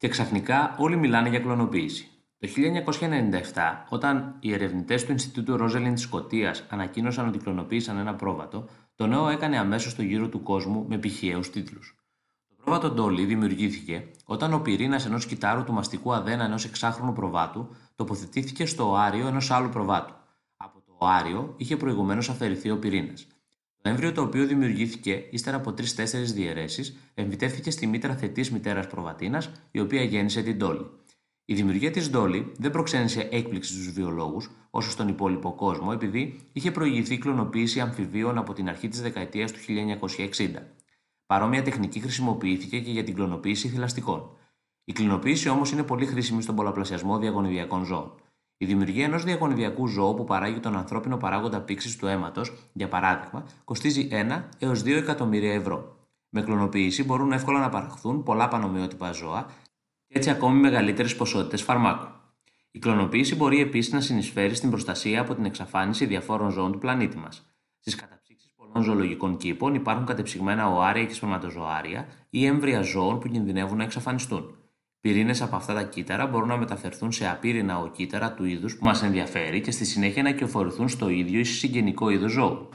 Και ξαφνικά όλοι μιλάνε για κλωνοποίηση. Το 1997, όταν οι ερευνητές του Ινστιτούτου Ρόζελιν τη Σκωτία ανακοίνωσαν ότι κλωνοποίησαν ένα πρόβατο, το νέο έκανε αμέσως το γύρο του κόσμου με πηχαίου τίτλους. Το πρόβατο Ντόλι δημιουργήθηκε όταν ο πυρήνας ενός κυτάρου του μαστικού αδένα ενός εξάχρονου προβάτου τοποθετήθηκε στο οάριο ενός άλλου προβάτου. Από το οάριο είχε προηγουμένως αφαιρηθεί ο πυρήνας. Το έμβριο το οποίο δημιουργήθηκε ύστερα από τρει-τέσσερι διαιρέσεις εμβυτεύτηκε στη μήτρα θετής μητέρας προβατίνας, η οποία γέννησε την Ντόλι. Η δημιουργία της Ντόλι δεν προξένησε έκπληξη στους βιολόγους, όσο στον υπόλοιπο κόσμο, επειδή είχε προηγηθεί κλωνοποίηση αμφιβίων από την αρχή της δεκαετίας του 1960. Παρόμοια τεχνική χρησιμοποιήθηκε και για την κλωνοποίηση θηλαστικών. Η κλωνοποίηση όμως είναι πολύ χρήσιμη στον πολλαπλασιασμό διαγωνιδιακών ζώων. Η δημιουργία ενός διαγωνιδιακού ζώου που παράγει τον ανθρώπινο παράγοντα πήξης του αίματος, για παράδειγμα, κοστίζει 1 έως 2 εκατομμύρια ευρώ. Με κλωνοποίηση μπορούν εύκολα να παραχθούν πολλά πανομοιότυπα ζώα και έτσι ακόμη μεγαλύτερες ποσότητες φαρμάκου. Η κλωνοποίηση μπορεί επίσης να συνεισφέρει στην προστασία από την εξαφάνιση διαφόρων ζώων του πλανήτη μας. Στις καταψύξεις πολλών ζωολογικών κήπων υπάρχουν κατεψυγμένα οάρια και σπερματοζωάρια ή έμβρια ζώων που κινδυνεύουν να εξαφανιστούν. Πυρήνες από αυτά τα κύτταρα μπορούν να μεταφερθούν σε απείρηνα οκύτταρα του είδους που μας ενδιαφέρει και στη συνέχεια να κυοφορηθούν στο ίδιο ή συγγενικό είδος ζώου.